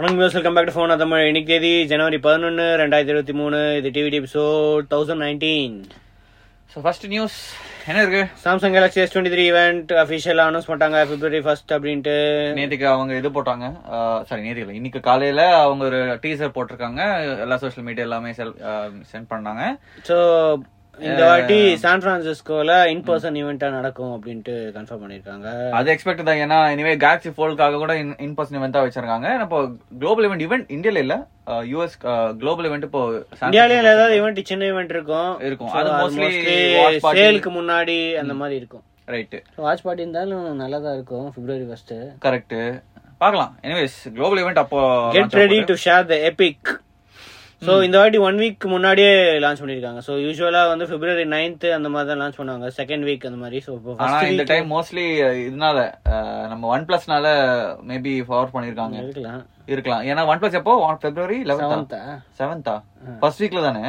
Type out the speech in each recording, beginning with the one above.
வணக்கம் welcome back to phone Tamil இன்னைக்கு தேதி ஜனவரி பதினொன்று ரெண்டாயிரத்தி இருபத்தி மூணு. இது TVD episode thousand nineteen so first news என்ன இருக்கு? Samsung Galaxy S twenty three event அஃபிஷியலாக அனௌன்ஸ் பண்ணிட்டாங்க. பிப்ரவரி ஃபர்ஸ்ட் அப்படின்ட்டு. நேத்துக்கு அவங்க இது போட்டாங்க. சாரி நேத்துக்கு இல்லை. இன்னைக்கு காலையில அவங்க ஒரு டீசர் போட்டிருக்காங்க. எல்லா சோஷியல் மீடியா எல்லாமே சென்ட் பண்ணாங்க. ஸோ இந்த வாட்டி சான் பிரான்சிஸ்கோல இன் பர்சன் ஈவெண்ட்டா நடக்கும் அப்படின்ட்டு கன்ஃபார்ம் பண்ணிருக்காங்க. அது எக்ஸ்பெக்ட் தான். ஏன்னா இனிமே கேலக்ஸி ஃபோல்டுக்காக கூட இன் பர்சன் இவெண்டா வச்சிருக்காங்க. இப்போ குளோபல் இவெண்ட் இவெண்ட் இந்தியால இல்ல. யூஎஸ் குளோபல் இவெண்ட் இப்போ இந்தியாலயும் ஏதாவது ஈவெண்ட் சின்ன ஈவெண்ட் இருக்கும். இருக்கும். அது party. சேலுக்கு முன்னாடி அந்த மாதிரி இருக்கும். ரைட் வாட்ச் பார்ட்டி இருந்தாலும் நல்லதா இருக்கும். பிப்ரவரி ஃபர்ஸ்ட் கரெக்ட் பார்க்கலாம். எனிவேஸ் குளோபல் இவெண்ட் அப்போ get ready to share the epic so இந்த வாட்டி ஒன் வீக் முன்னாடியே லான்ச் பண்ணிருக்காங்க. ஸோ யூஸ்வலா வந்து பிப்ரவரி நைன்த் அந்த மாதிரி தான் லான்ச் பண்ணுவாங்க. செகண்ட் வீக் அந்த மாதிரி. ஸோ இப்போ ஆனா ஃபர்ஸ்ட் இந்த டைம் மோஸ்ட்லி இதனால நம்ம ஒன் பிளஸ்னால மேபி ஃபார்வர்ட் பண்ணிருக்காங்க. இருக்கலாம். இருக்கலாம். ஏன்னா ஒன் பிளஸ் எப்போ பிப்ரவரி லெவன்த் செவன்த்தா ஃபர்ஸ்ட் வீக்ல தானே?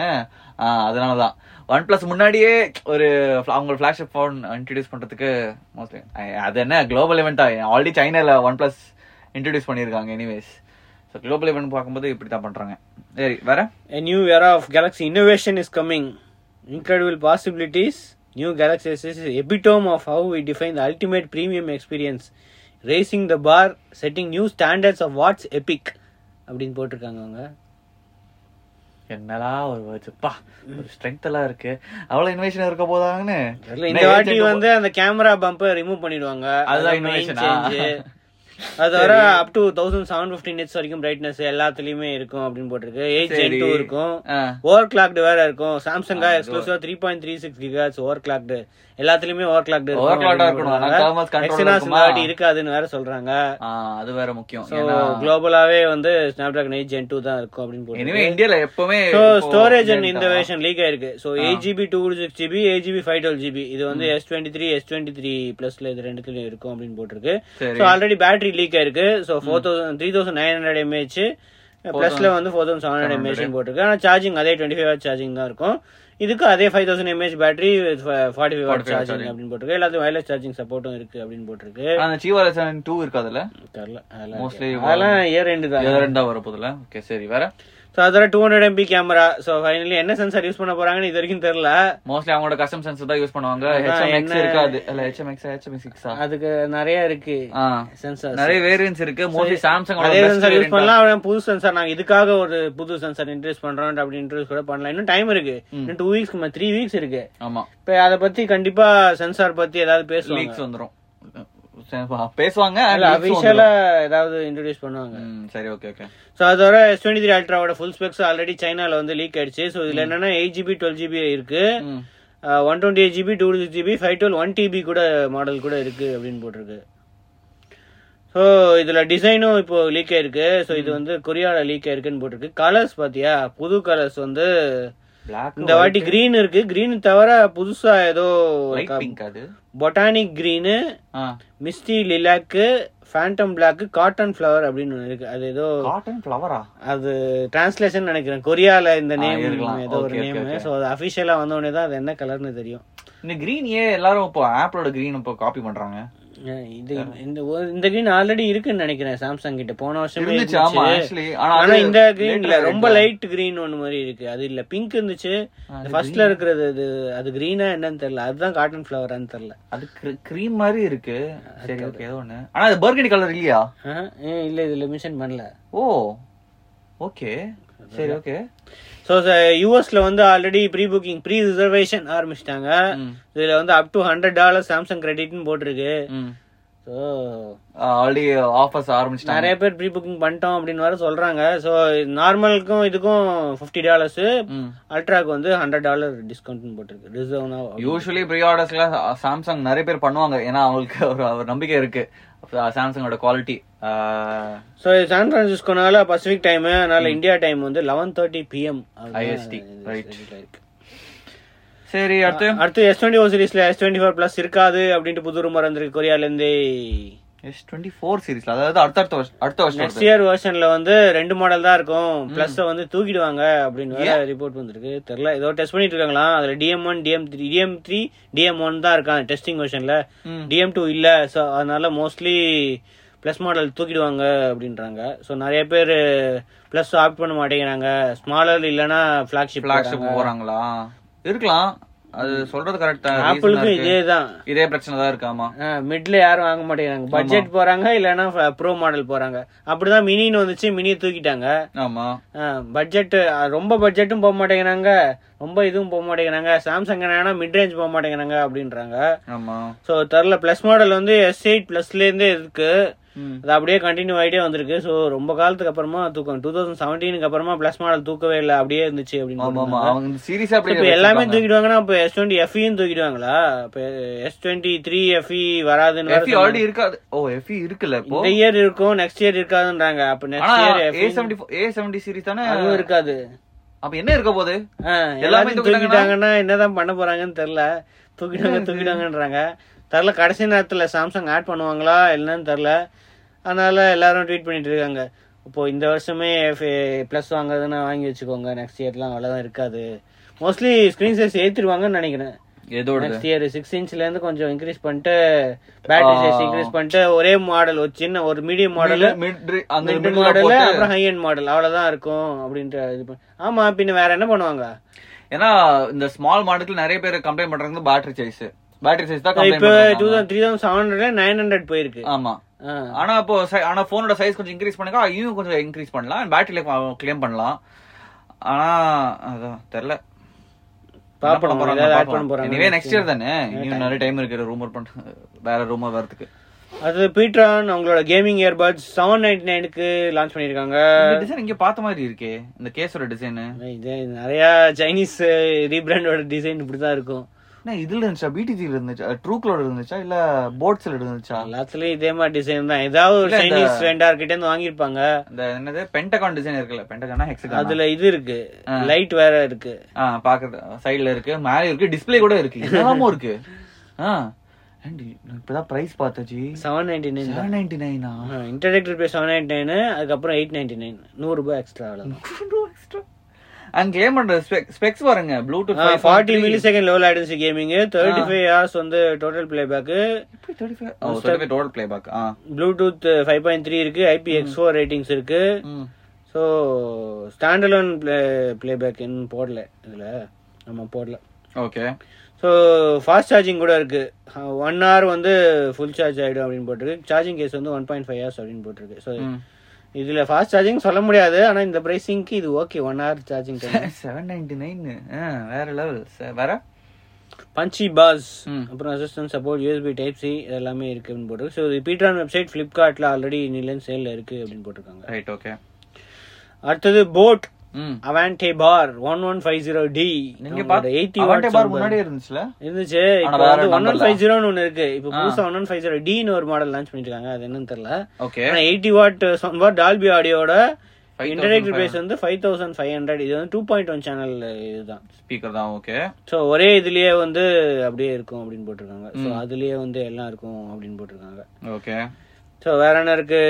ஆ, அதனாலதான் ஒன் பிளஸ் முன்னாடியே ஒரு அவங்க ஃபிளாக்ஷிப் ஃபோன் இன்ட்ரடியூஸ் பண்றதுக்கு மோஸ்ட்லி அது என்ன குளோபல் இவெண்டா ஆல்ரெடி சைனால ஒன் பிளஸ் இன்ட்ரடியூஸ் பண்ணிருக்காங்க எனிவேஸ் ஸோ குளோபல் இவெண்ட் பார்க்கும்போது இப்படி தான் பண்றாங்க சரி வேற era of Galaxy innovation is coming. Incredible possibilities. New Galaxy S is epitome of how we define the ultimate premium experience. Raising the bar, setting new standards of what's epic. அப்படின்னு போட்டிருக்காங்க அவங்க என்னடா ஒரு வச்சுப்பா ஒரு ஸ்ட்ரென்த் எல்லாம் இருக்கு அவ்வளவு invasion இருக்க போதாங்கன்னு இந்த வாட்டி வந்து அந்த கேமரா பம்பை ரிமூவ் பண்ணிடுவாங்க அதுதான் change. அது வர up to thousand seven fifty nits வரைக்கும் பிரைட்னஸ் எல்லாத்துலயுமே இருக்கும் அப்படின்னு போட்டிருக்கு. எயிட் ஜென் டூ இருக்கும். ஓவர் கிளாக்டு வேற இருக்கும். சாம்சங்கா எக்ஸ்க்ளூசிவா three point three six gigas overclocked எல்லாத்துலயுமே ஓவர் கிளாக்டு Overclocked ஆ இருக்கணும். இருக்காதுன்னு வேற சொல்றாங்க. அது வேற முக்கியம். குளோபலாவே வந்து Snapdragon eight gen two தான் இருக்கும் அப்படின்னு போட்டு இந்தியால எப்பவுமே ஸ்டோரேஜ் அண்ட் event இந்த ஆ. வேர்ஷன் லீக் ஆயிருக்கு. So eight GB two six GB eight GB five twelve GB இது வந்து S twenty three S twenty three பிளஸ்ல இது ரெண்டுத்துலயும் இருக்கும் அப்படின்னு போட்டிருக்கு. ஸோ ஆல்ரெடி பேட்டரி லீக் ஆயிருக்கு. So four thousand three thousand nine hundred mAh பிளஸ்ல வந்து four thousand seven hundred mAh போட்டிருக்கு. ஆனால் சார்ஜிங் அதே டுவெண்ட்டி ஃபைவ் சார்ஜிங் தான் இருக்கும். இதுக்கு அதே five thousand mAh battery forty five watt 45 charging. அப்படின்னு போட்டிருக்கு. எல்லாத்தையும் வயர்லெஸ் சார்ஜிங் சப்போர்ட்டும் இருக்கு அப்படின்னு போட்டிருக்கு. அந்த லெசன் டூ இருக்காதுல்ல? தெரியல. அதெல்லாம் இருக்கு. அதெல்லாம் இயர் ரெண்டு தான். ரெண்டா வரப்போதுல ஓகே சரி வேற? ஸோ அதில் two hundred MP camera so finally என்ன சென்சார் யூஸ் பண்ண போறாங்கன்னு இது வரைக்கும் தெரியல. மோஸ்ட்லி அவங்களோட கஸ்டம் சென்சர் தான் யூஸ் பண்ணுவாங்க. ஹெச்எம்எக்ஸ் இருக்காது. இல்ல ஹெச்எம்எக்ஸ் ஹெச்எம் சிக்ஸா அதுக்கு நிறைய இருக்கு சென்சார் நிறைய வேரியன்ஸ் இருக்கு. மோஸ்ட்லி சாம்சங் அதே சென்சார் யூஸ் பண்ணலாம். அவன் புது சென்சார் நாங்க இதுக்காக ஒரு புது சென்சார் இன்ட்ரடியூஸ் பண்றோம் அப்படி இன்ட்ரடியூஸ் கூட பண்ணலாம். இன்னும் டைம் இருக்கு. இன்னும் டூ வீக்ஸ் த்ரீ வீக்ஸ் இருக்கு. ஆமா. இப்ப அத பத்தி கண்டிப்பா சென்சார் பத்தி ஏதாவது வந்துரும். சரி, பேசுவாங்க அபிஷியலா. ஏதாவது இன்ட்ரடியூஸ் பண்ணுவாங்க. சரி ஓகே ஓகே ஸோ அதோட எஸ் டுவெண்ட்டி த்ரீ அல்ட்ராவோட ஃபுல் ஸ்பெக்ஸ் ஆல்ரெடி சைனால வந்து லீக் ஆயிடுச்சு. ஸோ இதுல என்னன்னா எயிட் ஜிபி டுவெல் ஜிபி இருக்கு. One twenty eight GB two GB five twelve one TB கூட மாடல் கூட இருக்கு அப்படின்னு போட்டிருக்கு. ஸோ இதுல டிசைனும் இப்போ லீக் ஆயிருக்கு. ஸோ இது வந்து கொரியால லீக் ஆயிருக்குன்னு போட்டிருக்கு. கலர்ஸ் பாத்தியா? புது கலர்ஸ் வந்து இந்த வாட்டி கிரீன் இருக்கு. கிரீன் தவிர புதுசா ஏதோ botanic green misty lilac phantom black cotton flower அப்படின்னு ஒன்று இருக்கு. அது ஏதோ காட்டன் ஃப்ளவரா அது டிரான்ஸ்லேஷன் நினைக்கிறேன். கொரியால இந்த நேம். ஏதோ ஒரு நேம். ஸோ அது அஃபிஷியலா வந்த உடனே தான் அது என்ன கலர்னு தெரியும். இந்த கிரீன் ஏன் எல்லாரும் இப்போ ஆப்பிளோட கிரீன் இப்போ காப்பி பண்றாங்க? அஹ் இது இந்த இந்த கிரீன் ஆல்ரெடி இருக்குன்னு நினைக்கிறேன் சாம்சங் கிட்ட. போன வருஷமே இருந்துச்சு ஆனா இந்த கிரீன் இல்ல later ரொம்ப. லைட் கிரீன் ஒன்னு மாதிரி இருக்கு. அது இல்ல பிங்க் இருந்துச்சு. ஃபர்ஸ்ட்ல இருக்கிறது அது அது கிரீனா என்னன்னு தெரியல. அதுதான் காட்டன் ஃபிளவரான்னு தெரியல. அது கிரீம் மாதிரி இருக்கு. சரி ஓகே ஏதோ ஒண்ணு. ஆனா அது பர்கடி கலர் இல்லையா? இல்ல இதுல மென்ஷன் பண்ணல. ஓ ஓகே சரி ஓகே ஸோ யூஎஸ்ல வந்து already pre booking pre reservation ஆரம்பிச்சிட்டாங்க. இதுல வந்து up to hundred dollar Samsung கிரெடிட்னு போட்டிருக்கு. ஸோ ஆல்ரெடி ஆஃபர்ஸ் ஆரம்பிச்சிட்டாங்க. நிறைய பேர் ப்ரீ புக்கிங் பண்ணிட்டோம் அப்படின்னு வர சொல்றாங்க. ஸோ நார்மலுக்கும் இதுக்கும் ஃபிஃப்டி டாலர்ஸ் அல்ட்ராக்கு வந்து ஹண்ட்ரட் டாலர் டிஸ்கவுண்ட் போட்டிருக்கு. ரிசர்வ்னா யூஸ்வலி ப்ரீ ஆர்டர்ஸ்ல சாம்சங் நிறைய பேர் பண்ணுவாங்க. ஏன்னா அவங்களுக்கு ஒரு ஒரு நம்பிக்கை இருக்கு. சாம்சங்கோட குவாலிட்டி ஸோ சான் பிரான்சிஸ்கோனால பசிபிக் டைம் அதனால இந்தியா டைம் வந்து eleven thirty PM IST, right. சரி அடுத்து? அடுத்து எஸ் டுவெண்ட்டி ஓ சீரீஸ்ல எஸ் டுவெண்ட்டி ஃபோர் பிளஸ் இருக்காது அப்படின்ட்டு புது ரூமர் வந்திருக்கு கொரியால இருந்தே எஸ் டுவெண்ட்டி ஃபோர் சீரீஸ்ல அதாவது அடுத்த வருஷம் அடுத்த வருஷம் நெக்ஸ்ட் இயர் வெர்ஷன்ல வந்து ரெண்டு மாடல் தான் இருக்கும். பிளஸ் வந்து தூக்கிடுவாங்க அப்படின்னு ரிப்போர்ட் வந்திருக்கு. தெரியல. ஏதோ டெஸ்ட் பண்ணிட்டு இருக்காங்களாம் அதுல DM one DM three DM three DM one தான் இருக்கான் டெஸ்டிங் வெர்ஷன்ல. டிஎம் டூ இல்ல. சோ அதனால மோஸ்ட்லி ப்ளஸ் மாடல் தூக்கிடுவாங்க அப்படின்றாங்க. ஸோ நிறைய பேர் ப்ளஸ் ஆப்ட் பண்ண மாட்டேங்கிறாங்க. ஸ்மாலர் இல்லைன்னா ஃபிளாக்ஷிப் பிளாக்ஷிப் போறாங்களா இருக்கலாம். அது சொல்றது கரெக்டா ஆப்பிளுக்கும் இதே தான் இதே பிரச்சனை தான் இருக்காமா மிட்ல யாரும் வாங்க மாட்டேங்கிறாங்க. பட்ஜெட் போறாங்க இல்லைன்னா ப்ரோ மாடல் போறாங்க. அப்படிதான் மினின்னு வந்துச்சு மினி தூக்கிட்டாங்க. ஆமா. பட்ஜெட் ரொம்ப பட்ஜெட்டும் போக மாட்டேங்கிறாங்க. ரொம்ப இதுவும் போக மாட்டேங்கிறாங்க. சாம்சங் என்னன்னா மிட் ரேஞ்ச் போக மாட்டேங்கிறாங்க அப்படின்றாங்க. ஆமா. ஸோ தெரில ப்ளஸ் மாடல் வந்து எஸ் எயிட் ப்ளஸ்லேருந்தே இருக்கு. ம். அது அப்படியே கண்டினியூ ஆகிட்டே வந்திருக்கு. ஸோ ரொம்ப காலத்துக்கு அப்புறமா தூக்கம். டூ தௌசண்ட் செவன்டீனுக்கு அப்புறமா ப்ளஸ் மாடல் தூக்கவே இல்லை. அப்படியே இருந்துச்சு அப்படின்னு இப்போ எல்லாமே தூக்கிடுவாங்கன்னா இப்போ எஸ் டுவெண்ட்டி எஃப்இயும் தூக்கிடுவாங்களா? இப்போ எஸ் டுவெண்ட்டி த்ரீ எஃப்இ வராதுன்னு ஆல்ரெடி இருக்காது. ஓ எஃப்இ இருக்குல்ல இந்த இயர் இருக்கும் நெக்ஸ்ட் இயர் இருக்காதுன்றாங்க. அப்ப next year A seventy A seventy series தானே? அதுவும் இருக்காது. அப்ப என்ன இருக்க போகுது? எல்லாமே? தூக்கிட்டாங்கன்னா? என்னதான் பண்ண போறாங்கன்னு தெரியல. தூக்கிட்டாங்க தூக்கிட்டாங்கன்றாங்க தெரியல கடைசி நேரத்துல சாம்சங் ஆட் பண்ணுவாங்களா என்னன்னு தெரியல. அதனால எல்லாரும் ட்வீட் பண்ணிட்டு இருக்காங்க. இப்போ இந்த வருஷமே பிளஸ் வாங்குறதுன்னா வாங்கி வச்சுக்கோங்க. நெக்ஸ்ட் இயர்லாம் அவ்வளவுதான் இருக்காது. மோஸ்ட்லி ஸ்கிரீன் சைஸ் ஏத்திருவாங்கன்னு நினைக்கிறேன். நெக்ஸ்ட் இயர் சிக்ஸ் இன்ச்ல இருந்து கொஞ்சம் இன்க்ரீஸ் பண்ணிட்டு பேட்டரி சைஸ் இன்க்ரீஸ் பண்ணிட்டு ஒரே மாடல் ஒரு சின்ன ஒரு மீடியம் மாடல் மிட் மிடில் அப்புறம் ஹை எண்ட் மாடல் அவ்வளவுதான் இருக்கும் அப்படின்ட்டு இது பண்ணி- ஆமா பின்ன வேற என்ன பண்ணுவாங்க? ஏன்னா இந்த ஸ்மால் மாடலுக்கு நிறைய பேர் கம்ப்ளைண்ட் பண்றாங்க பேட்டரி சைஸ் பேட்டரி சைஸ் தான் இப்ப two thousand three thousand seven hundred nine hundred போயிருக்கு. ஆமா. ஆனா இப்போ si- ஆனா போனோட சைஸ் கொஞ்சம் இன்க்ரீஸ் பண்ணுங்க இன்னும் கொஞ்சம் இன்க்ரீஸ் பண்ணலாம். பேட்டரியில கிளைம் பண்ணலாம். ஆனா அதான் தெரியல பாப்போம், ஏதாவது add பண்ண போறாங்க நெக்ஸ்ட் இயர் தானே? இன்னும் நிறைய டைம் இருக்கு ரூமர் பண்ண வேற ரூமர் வரதுக்கு அது பீட்ரான் அவங்களோட கேமிங் இயர்பட்ஸ் செவன் நைன்டி நைனுக்கு லான்ச் பண்ணிருக்காங்க டிசைன் இங்க பார்த்த மாதிரி இருக்கே இந்த கேஸோட டிசைன் இது நிறைய சைனீஸ் ரீபிராண்டோட டிசைன் இப்படிதான் இருக்கும். என்ன இதுல இருந்துச்சா? பிடிஜில இருந்துச்சா? ட்ரூக்லோட இருந்துச்சா? இல்ல போட்ஸ்ல இருந்துச்சா? எல்லாத்துலயும் இதே மாதிரி டிசைன் தான். ஏதாவது ஒரு சைனீஸ் வெண்டார் கிட்ட இருந்து வாங்கியிருப்பாங்க. இந்த என்னது? பென்டகான் டிசைன் இருக்குல்ல? பென்டகானா ஹெக்ஸகான் அதுல இது இருக்கு. லைட் வேற இருக்கு. ஆ பாக்குறது சைடுல இருக்கு. மேல இருக்கு டிஸ்ப்ளே கூட இருக்கு. எல்லாமும் இருக்கு. ஆ. அண்ட் இப்பதான் பிரைஸ் பார்த்தாச்சு seven ninety nine seven ninety நைனா introductory pay seven ninety nine அதுக்கப்புறம் எயிட் நைன்டி நைன் நூறு ரூபாய் எக்ஸ்ட்ரா அவ்வளவுதான். அண்ட் கேம் பண்ற ஸ்பெக்ஸ் பாருங்க. Bluetooth forty millisecond low latency gaming thirty five hours வந்து total playback total playback Bluetooth five point three இருக்கு. IP X four ratings இருக்கு. So standalone play playback இன்னும் போடல இதுல. நம்ம போடல. ஓகே ஸோ ஃபாஸ்ட் சார்ஜிங் கூட இருக்கு. ஒன் hour வந்து ஃபுல் சார்ஜ் ஆயிடும் அப்படின்னு போட்டிருக்கு. சார்ஜிங் கேஸ் வந்து ஒன் பாயிண்ட் ஃபைவ் ஹவர்ஸ் அப்படின்னு போட்டிருக்கு. ஸோ. இதுல ஃபாஸ்ட் சார்ஜிங் சொல்ல முடியாது ஆனா இந்த பிரைசிங்க்கு இது okay one hour charging seven ninety nine வேற லெவல் வேற? Punchy bass. அப்புறம் assistant support USB type C எல்லாமே இருக்கு அப்படின்னு போட்டிருக்கு. ஸோ இது பீட்ரான் வெப்சைட் ஃபிளிப்கார்ட்ல ஆல்ரெடி இன்னிலேருந்து சேல்ல இருக்கு அப்படின்னு போட்டிருக்காங்க. ரைட் ஓகே அடுத்தது boAt Aavante bar one one five zero T நீங்க பாத்து எயிட்டி பார் முன்னாடியே இருந்துச்சுல? இருந்துச்சு. ஆனா இப்போ வேற வந்து ஒன் ஒன். ஃபைவ் ஜீரோன்னு ஒன்று இருக்கு. இப்போ புதுசா ஒன் ஒன் ஃபைவ் ஜீரோ டின்னு ஒரு மாடல் லான்ச் பண்ணிருக்காங்க அது என்னன்னு தெரியல. ஓகே ஆனா eighty watt sound bar Dolby ஆடியோட 5500 இன்டர்நெட் பேஸ் வந்து ஃபைவ் தௌசண்ட் ஃபைவ் ஹண்ட்ரட் இது வந்து டூ பாயிண்ட் ஒன் சேனல் இதுதான். ஸ்பீக்கர் தான் ஓகே ஸோ ஒரே இதுலயே வந்து அப்படியே இருக்கும் அப்படின்னு போட்டிருக்காங்க. ஸோ அதுலயே வந்து எல்லாம் இருக்கும் அப்படின்னு போட்டிருக்காங்க. ஓகே ஸோ வேற என்ன இருக்கு?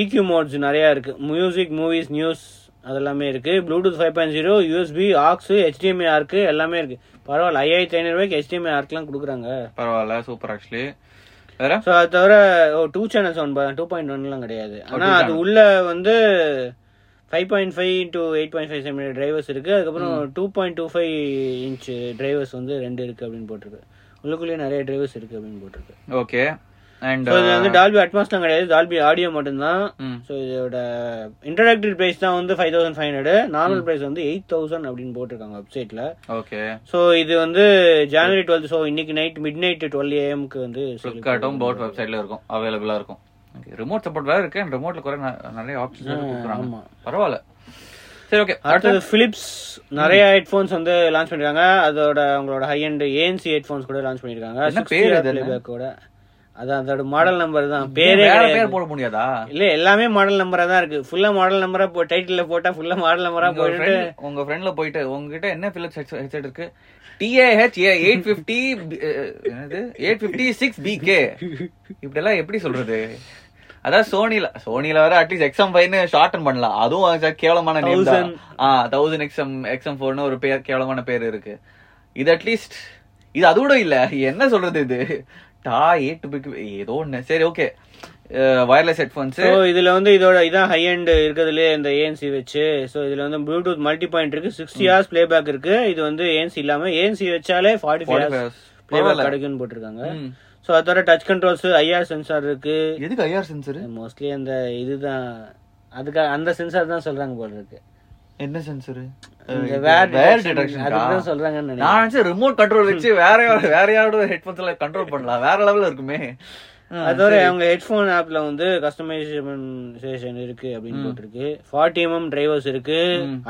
இக்யூ மோட்ஸ் நிறைய இருக்கு. மியூசிக் மூவிஸ் நியூஸ் அதெல்லாமே இருக்கு. Bluetooth five point zero USB aux HDMI ARC எல்லாமே இருக்கு. பரவாயில்ல ஐயாயிரத்தி ஐநூறு ரூபாய்க்கு ஹெச்டிஎம்ஐ ஆர்க்லாம் கொடுக்குறாங்க. பரவாயில்ல சூப்பர் ஆக்சுவலி வேற? ஸோ அது தவிர two channels one two point ஒன்லாம் கிடையாது. ஆனா அது உள்ள வந்து five point five to eight point five semi drivers இருக்கு. அதுக்கப்புறம் two point two five inch drivers வந்து ரெண்டு இருக்கு அப்படின்னு போட்டிருக்கு. உள்ளுக்குள்ளேயே நிறைய டிரைவர்ஸ் இருக்கு அப்படின்னு போட்டிருக்கு. ஓகே அண்ட் இது வந்து டால்பி அட்மாஸ்லாம் கிடையாது. டால்பி ஆடியோ மட்டும்தான். ஸோ இதோட இன்டராக்டிவ் பிரைஸ் தான் வந்து five thousand five hundred normal price வந்து எயிட் தௌசண்ட் அப்படின்னு போட்டிருக்காங்க வெப்சைட்ல ஓகே ஸோ இது வந்து ஜனவரி டுவெல்த் ஸோ இன்னைக்கு நைட் மிட் நைட் டுவெல் ஏஎம்க்கு வந்து ஃபிளிப்கார்ட்டும் போட் வெப்சைட்ல இருக்கும். அவைலபிளா இருக்கும். ரிமோட் சப்போர்ட் வேற இருக்கு. அண்ட் ரிமோட்ல கூட நிறைய ஆப்ஷன்ஸ் கொடுக்குறாங்க. பரவாயில்ல. சரி ஓகே அடுத்தது பிலிப்ஸ் நிறைய ஹெட்ஃபோன்ஸ் வந்து லான்ச் பண்ணிருக்காங்க. அதோட அவங்களோட ஹை அண்ட் ஏஎன்சி ஹெட்ஃபோன்ஸ் கூட லான்ச் பண்ணிருக்காங்க. பேர்? கூட அதான் அதோட மாடல் நம்பர் தான். பேரே. பேர் போட முடியாதா? இல்ல எல்லாமே மாடல் நம்பரா தான் இருக்கு. ஃபுல்லா மாடல் நம்பரா போ டைட்டில்ல போட்டா ஃபுல்லா மாடல் நம்பரா போயிட்டு உங்க ஃப்ரெண்ட்ல போயிட்டு உங்ககிட்ட என்ன பிலிப்ஸ் ஹெட்செட் இருக்கு? டிஏஹெச் எயிட் பிப்டி என்னது? எயிட் பிப்டி சிக்ஸ் பிகே இப்படி எல்லாம் எப்படி சொல்றது? அதான் சோனில சோனில வர அட்லீஸ்ட் எக்ஸம் ஃபைவ்னு ஷார்டன் பண்ணலாம். அதுவும் அது கேவலமான நேம் தான். ஆ தௌசண்ட் எக்ஸம் எக்ஸம் ஃபோர்னு ஒரு பேர் கேவலமான பேர் இருக்கு. இது அட்லீஸ்ட் இது அது கூட இல்ல என்ன சொல்றது இது? டா எயிட் பிக் ஏதோ ஒண்ணு. சரி ஓகே வயர்லெஸ் ஹெட்ஃபோன்ஸ் ஸோ இதுல வந்து இதோட இதான் ஹை எண்ட் இருக்கிறதுலே இந்த ஏஎன்சி வச்சு ஸோ இதுல வந்து ப்ளூடூத் மல்டி பாயிண்ட் இருக்கு சிக்ஸ்டி ஹவர்ஸ் ப்ளே பேக் இருக்கு. இது வந்து ஏஎன்சி இல்லாம ஏஎன்சி வச்சாலே forty five hours play back கிடைக்கும்னு போட்டிருக்காங்க. ஸோ அதோட டச் கண்ட்ரோல்ஸ் ஐஆர் சென்சார் இருக்கு. எதுக்கு ஐஆர் சென்சர் மோஸ்ட்லி அந்த இதுதான் அதுக்கு அந்த சென்சார் தான் சொல்றாங்க போல இருக்கு. என்ன சென்சர் ரிமோட் கண்ட்ரோல் வச்சு வேற வேற யாரோட ஹெட்ஃபோன்ஸ்ல கண்ட்ரோல் பண்ணலாம். வேற லெவல்ல இருக்குமே. அதோட அவங்க ஹெட்ஃபோன் ஆப்ல வந்து கஸ்டமைசேஷன் இருக்கு அப்படின்னு போட்டிருக்கு. ஃபார்ட்டி எம்எம் டிரைவர்ஸ் இருக்கு.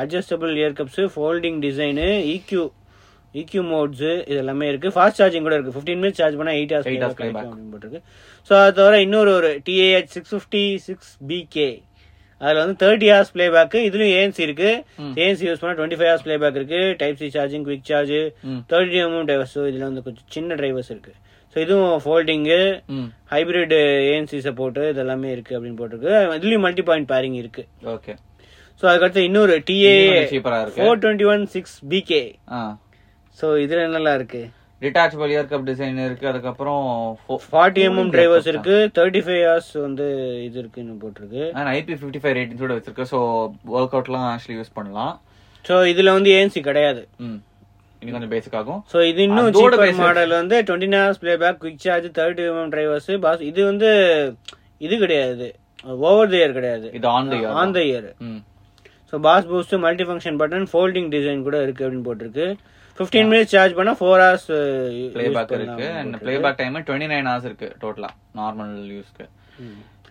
Adjustable ear cups folding design EQ EQ modes இது எல்லாமே இருக்கு. ஃபாஸ்ட் சார்ஜிங் கூட இருக்கு. 15 மினிட்ஸ் சார்ஜ் பண்ணா எயிட் ஹவர்ஸ் போட்டிருக்கு. ஸோ அது தவிர இன்னொரு ஒரு TAH six fifty six BK அதுல வந்து தேர்ட்டி ஹவர்ஸ் ப்ளே பேக் இதுலயும் ஏஎன்சி இருக்கு. ஏஎன்சி யூஸ் பண்ணா twenty five hours play back இருக்கு type C charging quick charge. Thirty mm drivers இதுல வந்து கொஞ்சம் சின்ன டிரைவர்ஸ் இருக்கு. ஸோ இதுவும் ஃபோல்டிங்கு ஹைபிரிட் ஏஎன்சி சப்போர்ட் இது எல்லாமே இருக்கு அப்படின்னு போட்டிருக்கு. இதுலயும் மல்டி பாயிண்ட் பேரிங் இருக்கு. ஓகே ஸோ அதுக்கடுத்து இன்னொரு TA four twenty one six BK so இதுல என்னெல்லாம் இருக்கு? டிட்டாச்சபிள் இயர் கப் டிசைன் இருக்கு அதுக்கப்புறம் ஃபார்ட்டி எம்எம் டிரைவர்ஸ் இருக்கு தேர்ட்டி ஃபைவ் ஹவர்ஸ் வந்து இது இருக்குன்னு போட்டிருக்கு. ஐபி ஃபிஃப்டி ஃபைவ் ரேட்டிங்ஸ் கூட வச்சிருக்கு ஸோ ஒர்க் அவுட்லாம் ஆக்சுவலி யூஸ் பண்ணலாம். ஸோ இதுல வந்து ஏஎன்சி கிடையாது. ம் இன்னும் கொஞ்சம் பேசிக் ஆகும். ஸோ இது இன்னும் சீப்பர். மாடல் வந்து twenty hours playback quick charge thirty MM drivers bass இது வந்து இது கிடையாது. ஓவர் த இயர் கிடையாது. இது on the year on the year so bass boost multi function button folding design கூட இருக்கு அப்படின்னு போட்டிருக்கு. 15 மினிட்ஸ் சார்ஜ் பண்ணா ஃபோர் ஹவர்ஸ் ப்ளே பேக் இருக்கு. And playback time twenty nine hours இருக்கு டோட்டலா நார்மல் யூஸ்க்கு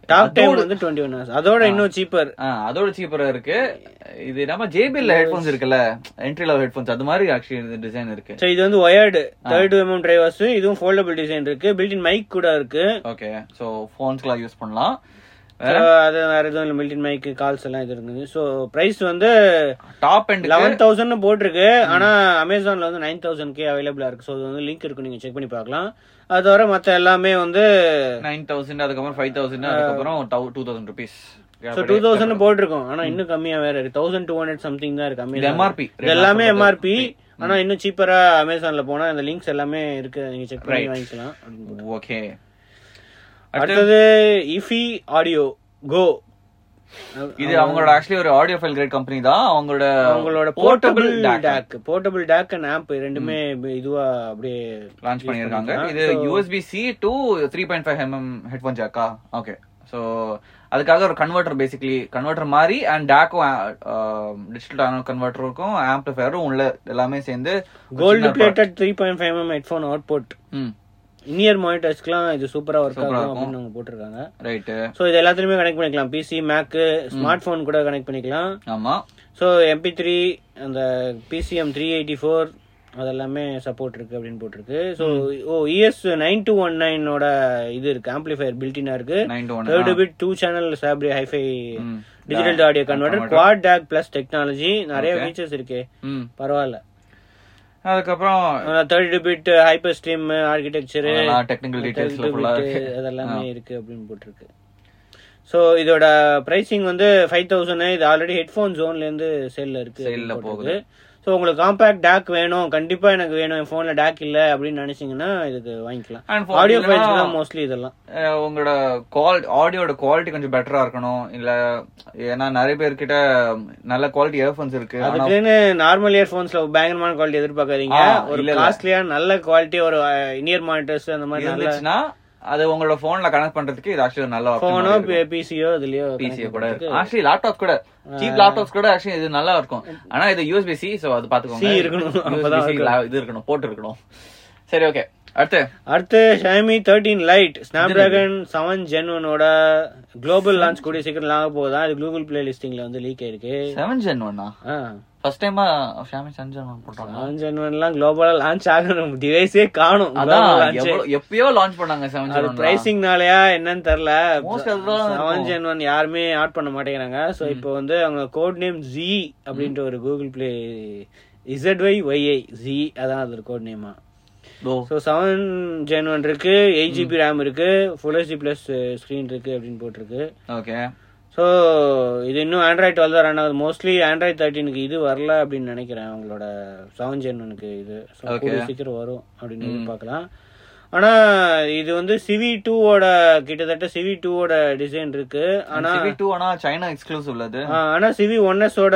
டாப் டைம் வந்து டுவெண்ட்டி ஒன் ஹவர்ஸ் அதோட இன்னும் சீப்பர் அதோட சீப்பரா இருக்கு. இது நம்ம ஜேபிஎல் ஹெட்ஃபோன்ஸ் இருக்குல்ல? என்ட்ரி லெவல் ஹெட்ஃபோன்ஸ் அது மாதிரி ஆக்சுவலி டிசைன் இருக்கு. ஸோ இது வந்து ஒயர்டு தேர்ட்டி எம்எம் டிரைவர்ஸ் இதுவும் ஃபோல்டபிள் டிசைன் இருக்கு. பில்டின் மைக் கூட இருக்கு. ஓகே சோ ஃபோன்ஸ்க்குலாம் யூஸ் பண்ணலாம். அது வேற எதுவும் இல்லை. பில்டின் மைக் கால்ஸ் எல்லாம் இது இருக்குது ஸோ பிரைஸ் வந்து டாப் எண்ட் லெவன் தௌசண்ட் போட்டிருக்கு. ஆனா அமேசான்ல வந்து நைன் தௌசண்ட் கே அவைலபிளா இருக்கு. ஸோ இது வந்து லிங்க் இருக்கு. நீங்க செக் பண்ணி பார்க்கலாம். அது தவிர மத்த எல்லாமே வந்து நைன் தௌசண்ட் அதுக்கப்புறம் ஃபைவ் தௌசண்ட் அதுக்கப்புறம் two thousand rupees so two thousand போட்டிருக்கோம். ஆனா இன்னும் கம்மியா வேற இருக்கு. தௌசண்ட் டூ ஹண்ட்ரட் சம்திங் தான் இருக்கு. MRP. இது எல்லாமே எம்ஆர்பி ஆனா இன்னும் சீப்பரா அமேசான்ல போனா இந்த லிங்க்ஸ் எல்லாமே இருக்கு. நீங்க செக் பண்ணி. வாங்கிக்கலாம். ஓகே அடுத்தது இஃபி ஆடியோ கோ இது அவங்களோட ஆக்சுவலி ஒரு ஆடியோ ஃபைல் கிரேட் கம்பெனி தான். அவங்களோட அவங்களோட portable DAC portable DAC and app ரெண்டுமே இதுவா அப்படியே லான்ச் பண்ணியிருக்காங்க. இது USB C to three point five MM headphone ஜாக்கா okay so அதுக்காக ஒரு கன்வெர்ட்டர் பேசிக்கலி கன்வெர்ட்டர் மாதிரி அண்ட் டேக்கும் டிஜிட்டல் கன்வெர்ட்டருக்கும் ஆம்பிளிஃபயரும் உள்ள எல்லாமே சேர்ந்து gold plated three point five M headphone output in ear மானிட்டர்ஸ்க்குலாம் இது சூப்பரா ஒர்க் ஆகும். அப்படின்னு அவங்க போட்டிருக்காங்க. ரைட்டு ஸோ இது எல்லாத்துலயுமே கனெக்ட் பண்ணிக்கலாம். பிசி மேக்கு ஸ்மார்ட் போன் கூட கனெக்ட் பண்ணிக்கலாம். ஆமா. ஸோ எம்பி த்ரீ அந்த பிசிஎம் த்ரீ எயிட்டி ஃபோர் அதெல்லாமே சப்போர்ட் இருக்கு அப்படின்னு போட்டிருக்கு. ஸோ ஓ இஎஸ் நைன் டூ ஒன் நைனோட இது இருக்கு. ஆம்பிளிஃபயர் பில்டினா இருக்கு. தேர்ட் பிட் டூ சேனல் சாப்ரி hi fi. Digital audio converter quad DAC plus technology நிறைய ஃபீச்சர்ஸ் இருக்கு. பரவாயில்ல. அதுக்கப்புறம் thirty bit hyper stream architecture technical இருக்கு அதெல்லாமே இருக்கு. அப்படின்னு போட்டிருக்கு. ஸோ இதோட பிரைசிங் வந்து ஃபைவ் தௌசண்ட் இது ஆல்ரெடி ஹெட்ஃபோன் ஜோன்ல இருந்து சேல்ல இருக்கு Sale ல போகுது. ஸோ உங்களுக்கு காம்பேக்ட் டேக் வேணும். கண்டிப்பா எனக்கு வேணும். என் போன்ல டேக் இல்ல அப்படின்னு நினைச்சீங்கன்னா இதுக்கு வாங்கிக்கலாம். ஆடியோ ஃபைல்ஸ் தான் மோஸ்ட்லி இதெல்லாம். உங்களோட குவால் ஆடியோட குவாலிட்டி கொஞ்சம் பெட்டரா இருக்கணும். இல்ல ஏன்னா நிறைய பேர்கிட்ட நல்ல குவாலிட்டி இயர்ஃபோன்ஸ் இருக்கு. அதுக்குன்னு நார்மல் இயர்ஃபோன்ஸ்ல பயங்கரமான குவாலிட்டி எதிர்பார்க்காதீங்க. ஒரு இல்ல, இல்ல. காஸ்ட்லியா நல்ல குவாலிட்டி ஒரு இனியர் மானிட்டர்ஸ் அந்த மாதிரி இருந்துச்சுன்னா அது உங்களோட போன்ல கனெக்ட் பண்றதுக்கு இது ஆக்சுவலி நல்ல போனோ பிசியோ இதுலயோ பிசிஏ கூட ஆக்சுவலி லேப்டாப் கூட சீப் லேப்டாப்ஸ் கூட ஆக்சுவலி இது நல்லா இருக்கும். ஆனா இது யூஎஸ்பி சி சோ அது பாத்துக்கோங்க இருக்கணும். இது இருக்கணும் போட்டு இருக்கணும். சரி ஓகே அடுத்து. அடுத்து Xiaomi thirteen lite snap dragon seven gen ஒனோட global launch கூடிய சீக்கிரம் லாக போகுதா? இது கூகுள் பிளே லிஸ்டிங்ல வந்து லீக் ஆயிருக்கு. செவன் ஜென் ஒன்னா ஃபர்ஸ்ட் டைமா ஷாமி ஒன் போட்டாங்க. குளோபலா லான்ச் ஆகணும். டிவைஸே காணும். அதான் எப்பயோ லான்ச் பண்ணாங்க ஜென் பிரைசிங்னாலயா என்னன்னு தெரியல. Most அதுதான் யாருமே ஆட் பண்ண மாட்டேங்கிறாங்க. சோ இப்போ வந்து அவங்க கோட் நேம் ஜி அப்படின்ற ஒரு Google play Z Y Y I G அதான் அது கோட் நேமா ஸோ செவன் ஜென் ஒன் இருக்கு எயிட் ஜிபி ரேம் இருக்கு ஃபுல் ஹெச்டி பிளஸ் ஸ்க்ரீன் இருக்கு அப்படின்னு போட்டிருக்கு. ஓகே ஸோ இது இன்னும் ஆண்ட்ராய்ட் டுவெல் தான் ரன் ஆகுது. மோஸ்ட்லி ஆண்ட்ராய்ட் தேர்ட்டினுக்கு இது வரல அப்படின்னு நினைக்கிறேன். அவங்களோட செவன் ஜென் ஒனுக்கு இது. சீக்கிரம் வரும் அப்படின்னு எதிர்பார்க்கலாம். ஆனா இது வந்து சிவி டூவோட கிட்டத்தட்ட சிவி டூவோட டிசைன் இருக்கு. ஆனா சிவி டூ ஆனா சைனா எக்ஸ்க்ளூசிவ் உள்ளது ஆ, ஆனா சிவி ஒன்னஸோட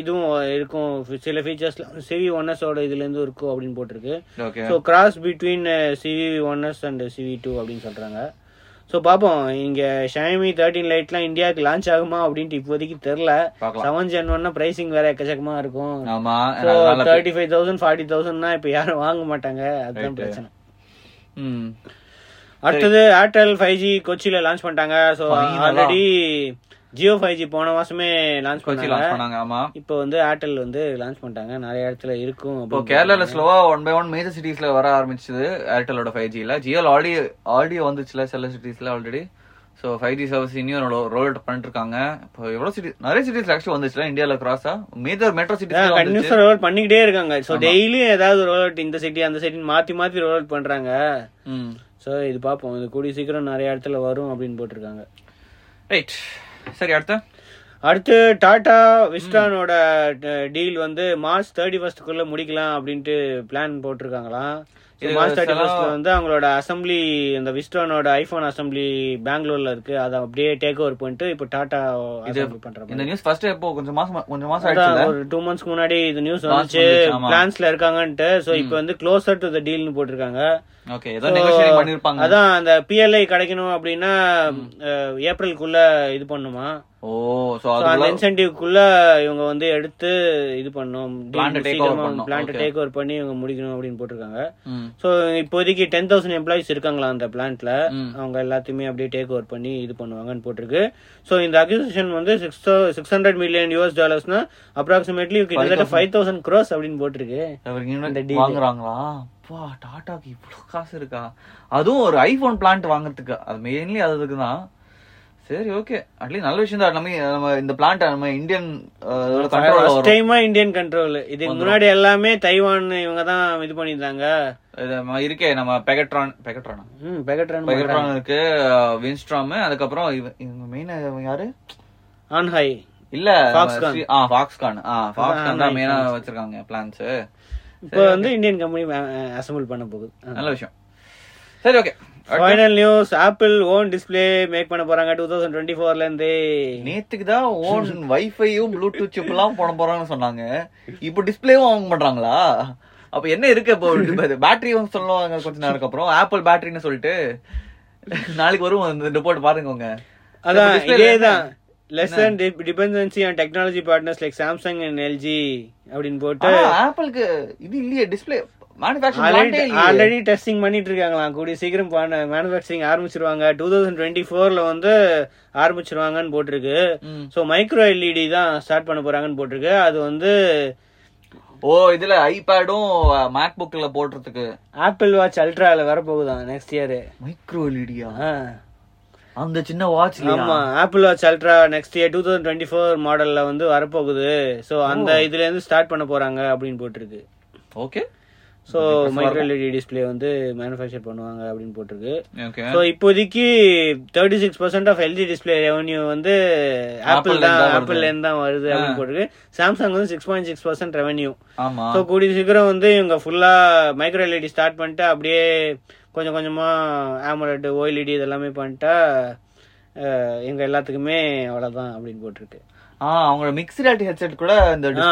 இதுவும் இருக்கும். சில ஃபீச்சர்ஸ் சிவி ஒன்னஸோட இதுல இருந்து இருக்கும் அப்படின்னு போட்டிருக்கு. So cross between Civi one S and Civi two அப்படின்னு சொல்றாங்க. ஸோ பார்ப்போம் இங்க ஷாமி தேர்ட்டின் லைட்லாம் இந்தியாவுக்கு லான்ச் ஆகுமா அப்படின்ட்டு இப்போதைக்கு தெரில. செவன் ஜென் ஒன்னா பிரைசிங் வேற எக்கச்சக்கமா இருக்கும். தேர்ட்டி ஃபைவ் தௌசண்ட் ஃபார்ட்டி தௌசண்ட்னா இப்போ யாரும் வாங்க மாட்டாங்க. அதுதான். பிரச்சனை. அடுத்தது ஏர்டெல் ஃபைவ் ஜி கொச்சியில லான்ச் பண்ணிட்டாங்க. So. Already Jio five G போன மாசமே லான்ச் பண்ணாங்க. ஆமா. இப்போ வந்து ஏர்டெல் வந்து லான்ச் பண்ணிட்டாங்க. நிறைய இடத்துல இருக்கும் இப்போ கேரளால ஸ்லோவா ஒன் பை ஒன் மேஜர் சிட்டிஸ்ல வர ஆரம்பிச்சது ஏர்டெலோட ஃபைவ் ஜில ஜியோல ஆல்ரெடி ஆல்ரெடி வந்துச்சுல சில சிட்டிஸ்ல already so five G service இன்னும் ரோல் அவுட் பண்ணிட்டு இருக்காங்க இப்போ எவ்வளவு சிட்டி நிறைய சிட்டிஸ் ஆக்சுவலி வந்துச்சுல இந்தியால கிராஸா மேஜர் மெட்ரோ சிட்டிஸ் கண்டினியூஸா ரோல் அவுட் பண்ணிக்கிட்டே இருக்காங்க. சோ டெய்லியும் ஏதாவது ரோல் அவுட் இந்த சிட்டி அந்த சிட்டி மாத்தி மாத்தி ரோல் அவுட் பண்றாங்க. ம். சோ இது பாப்போம் இது கூடிய சீக்கிரம் நிறைய இடத்துல வரும் அப்படின்னு போட்டிருக்காங்க. ரைட் சரி அடுத்து? அடுத்து டாடா விஸ்டானோட டீல் வந்து மார்ச் தேர்ட்டி ஃபர்ஸ்ட்டுக்குள்ளே முடிக்கலாம் அப்படின்ட்டு பிளான் போட்டிருக்காங்களாம். மார்ச் தேர்ட்டி செலவு- ஃபர்ஸ்ட்ல வந்து அவங்களோட அசம்பிளி இந்த விஸ்டானோட ஐபோன் அசம்பிளி பெங்களூர்ல இருக்கு. அதை அப்படியே டேக் ஓவர் பண்ணிட்டு இப்போ டாடா பண்றாங்க இந்த நியூஸ் ஃபர்ஸ்ட் எப்போ கொஞ்சம் மாசம் கொஞ்சம் மாசம் அதான் ஆயிடுச்சுல? ஒரு டூ மந்த்ஸ்க்கு முன்னாடி இது நியூஸ் வந்துச்சு. பிளான்ஸ்ல இருக்காங்கன்ட்டு. சோ இப்போ வந்து க்ளோசர் டு த டீல்னு போட்டிருக்காங்க. ஓகே ஏதோ நெகோஷியேட் பண்ணிருப்பாங்க. அதான் அந்த பிஎல்ஐ கிடைக்கணும் அப்படின்னா அஹ், ஏப்ரலுக்குள்ள இது பண்ணுமா? ஓ சோ அந்த இன்சென்டிவ்க்குள்ள இவங்க வந்து எடுத்து இது பண்ணும். பிளான்ட். டேக் ஓவர் பண்ணி இவங்க முடிக்கணும் அப்படின்னு போட்டிருக்காங்க. சோ இப்போதைக்கு டென் தௌசண்ட் எம்ப்ளாயிஸ் இருக்காங்களா அந்த பிளான்ட்ல. அவங்க எல்லாத்தையுமே அப்படியே டேக் ஓவர் பண்ணி இது பண்ணுவாங்கன்னு போட்டிருக்கு. சோ இந்த அக்யூசிஷன் வந்து six six hundred million US டாலர்ஸ்னா approximately கிட்டத்தட்ட ஃபைவ் தௌசண்ட் க்ரோஸ் அப்படின்னு போட்டிருக்கு. இந்த deal. வாங்குறாங்களா? அப்பா டாடாக்கு இவ்வளவு காசு இருக்கா? அதுவும் ஒரு ஐபோன் பிளான்ட் வாங்குறதுக்கு அது மெயின்லி அதுக்கு தான். சரி ஓகே அட்லீஸ்ட் நல்ல விஷயம் தான் நம்ம நம்ம இந்த பிளான்ட் நம்ம இந்தியன் வரும். டைமா இந்தியன் கண்ட்ரோல் இதுக்கு முன்னாடி எல்லாமே தைவான் இவங்க தான் இது நம்ம இருக்கே நம்ம பெகட்ரான் பெகட்ரானா ம் பெகட்ரான் பெகட்ரான் இருக்கு வின்ஸ்ட்ராம் அதுக்கப்புறம் இவ- இவங்க மெயின் யாரு? ஆன்ஹை இல்ல Foxconn. ஆ ஃபாக்ஸ்கான் ஆ ஃபாக்ஸ்கான் தான் மெயினா வச்சிருக்காங்க பிளான்ஸ் இப்போ வந்து இந்தியன் கம்பெனி அசம்பிள் பண்ண போகுது. நல்ல விஷயம். சரி okay final news Apple own display make பண்ண போறாங்க. டூ தௌசண்ட் டுவெண்ட்டி ஃபோர்ல இருந்து. நேத்துக்கு தான் ஓன் வைஃபையும் ப்ளூடூத் சிப் எல்லாம் போட போறாங்கன்னு சொன்னாங்க. இப்போ டிஸ்பிளேவும் வாங்க பண்றாங்களா அப்ப என்ன இருக்கு இப்போ? பேட்டரி சொல்லுவாங்க கொஞ்ச நேரம் அப்புறம். ஆப்பிள் பேட்டரின்னு சொல்லிட்டு. நாளைக்கு வரும் அந்த ரிப்போர்ட் பாருங்க அதான் display இதே என்ன? தான் less and dependency on technology partners like Samsung and LG அப்படின்னு போட்டு ஆப்பிளுக்கு இது இல்லையே டிஸ்பிளே ஆல்ரெடி டெஸ்டிங் பண்ணிட்டு இருக்காங்களாம் கூடிய சீக்கிரம் மேனுஃபேக்சரிங் ஆரம்பிச்சிருவாங்க. டூ தௌசண்ட் டுவெண்ட்டி ஃபோர்ல வந்து ஆரம்பிச்சிருவாங்கன்னு போட்டிருக்கு. ஸோ மைக்ரோ எல்இடி தான் ஸ்டார்ட் பண்ண போறாங்கன்னு போட்டிருக்கு. அது வந்து ஓ இதுல ஐபேடும் மேக் புக்ல போடுறதுக்கு. ஆப்பிள் வாட்ச் அல்ட்ரால வரப்போகுதான் நெக்ஸ்ட் இயர் மைக்ரோ எல்இடியா அந்த சின்ன வாட்ச் ஆமா Apple watch ultra next year two thousand twenty four மாடல்ல வந்து வரப்போகுது. ஸோ அந்த இதுல இருந்து ஸ்டார்ட் பண்ண போறாங்க அப்படின்னு போட்டிருக்கு. Okay so micro LED display வந்து மேனுஃபேக்சர் பண்ணுவாங்க அப்படின்னு போட்டிருக்கு. ஸோ இப்போதைக்கு thirty six percent of LG display revenue வந்து ஆப்பிள் தான் இருந்து தான் வருது. அப்படின்னு போட்டிருக்கு. சாம்சங் வந்து six point six percent revenue so கூடிய சீக்கிரம் வந்து இவங்க ஃபுல்லா மைக்ரோ எல்இடி ஸ்டார்ட் பண்ணிட்டு அப்படியே கொஞ்சம் கொஞ்சமா ஆமலட் ஓஎல்இடி இதெல்லாமே பண்ணிட்டா அஹ், எங்க எல்லாத்துக்குமே அவ்வளவுதான் அப்படின்னு போட்டிருக்கு. அவங்களோட மிக்ஸ் ரியாலிட்டி ஹெட்செட் கூட இந்த ஆ,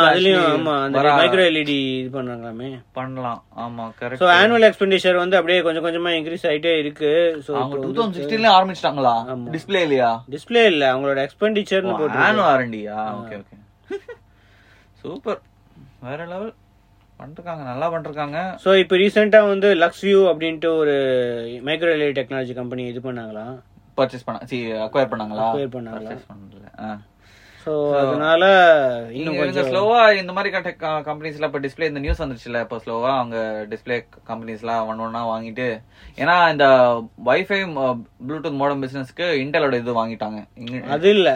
ஆமா அந்த மைக்ரோ எல்இடி இது பண்றாங்களாமே. பண்ணலாம். ஆமா கரெக்ட் ஸோ ஆனுவல் எக்ஸ்பெண்டிச்சர் வந்து அப்படியே கொஞ்சம் கொஞ்சமா இன்க்ரீஸ் ஆயிட்டே இருக்கு. ஸோ அவங்க டூ தௌசண்ட் சிக்ஸ்டீன்ல ஆரம்பிச்சிட்டாங்களா? டிஸ்பிளே இல்லையா டிஸ்பிளே இல்ல அவங்களோட எக்ஸ்பெண்டிச்சர்னு போட்டு ஆனு ஆரண்டியா ஓகே ஓகே சூப்பர் வேற லெவல் பண்ணிருக்காங்க நல்லா பண்ணிருக்காங்க ஸோ இப்போ ரீசெண்டா வந்து லக்ஸ் வியூ அப்படின்ட்டு ஒரு மைக்ரோ எல்இடி டெக்னாலஜி கம்பெனி இது பண்ணாங்களாம் பர்ச்சேஸ் பண்ண சி அக்வயர் பண்ணாங்களா? Acquire பண்ணாங்களா? ஸோ அதனால இன்னும் கொஞ்சம் ஸ்லோவா இந்த மாதிரி கம்பெனிஸ்ல இப்ப டிஸ்ப்ளே இந்த நியூஸ் வந்துச்சுல இப்ப ஸ்லோவா அவங்க டிஸ்ப்ளே கம்பெனிஸ்லாம் ஒன் ஒன்னா வாங்கிட்டு ஏன்னா இந்த வைஃபை ப்ளூடூத் மோடம் பிசினஸ்க்கு இன்டெலோட இது வாங்கிட்டாங்க. அது இல்ல.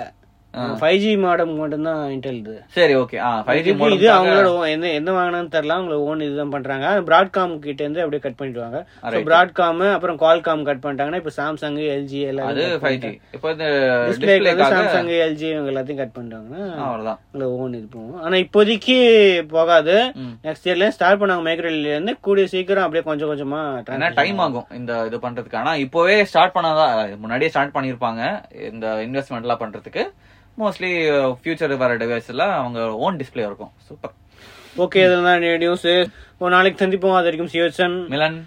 ஃபைவ் ஜி மாடம் மட்டும்தான் இன்டெல் இது. சரி ஓகே ஆ ஃபைவ் ஜி இது அவங்களோட என்ன என்ன வாங்கினான்னு தெரியல அவங்களோட ஓன் இதுதான் பண்றாங்க. பிராட்காம் கிட்ட இருந்து அப்படியே கட் பண்ணிடுவாங்க. பிராட்காம் அப்புறம் கால்காம் கட் பண்ணிட்டாங்கன்னா இப்போ சாம்சங் எல்ஜி அது எல்லாரும் ஃபைவ் ஜி இப்போ இந்த டிஸ்பிளேக்கு சாம்சங் எல்ஜி இவங்க எல்லாத்தையும் கட் பண்ணிட்டாங்கன்னா அவ்வளவுதான். உங்களை ஓன் இது போகும். ஆனா இப்போதைக்கு போகாது. நெக்ஸ்ட் இயர்ல ஸ்டார்ட் பண்ணாங்க மேக்ரேல இருந்து கூடிய சீக்கிரம் அப்படியே கொஞ்சம் கொஞ்சமா டைம் ஆகும். இந்த இது பண்றதுக்கு. ஆனா இப்போவே ஸ்டார்ட் பண்ணாதான் முன்னாடியே ஸ்டார்ட் பண்ணிருப்பாங்க. இந்த இன்வெஸ்ட்மெண்ட் எல்லாம் பண்றதுக்கு. மோஸ்ட்லி ஃபியூச்சர் வர டிவைஸ் எல்லாம் அவங்க ஓன் டிஸ்ப்ளே இருக்கும். சூப்பர் ஓகே இதெல்லாம் நியூஸ் ஒரு நாளைக்கு சந்திப்போம். அது வரைக்கும் சிவச்சன் மிலன்.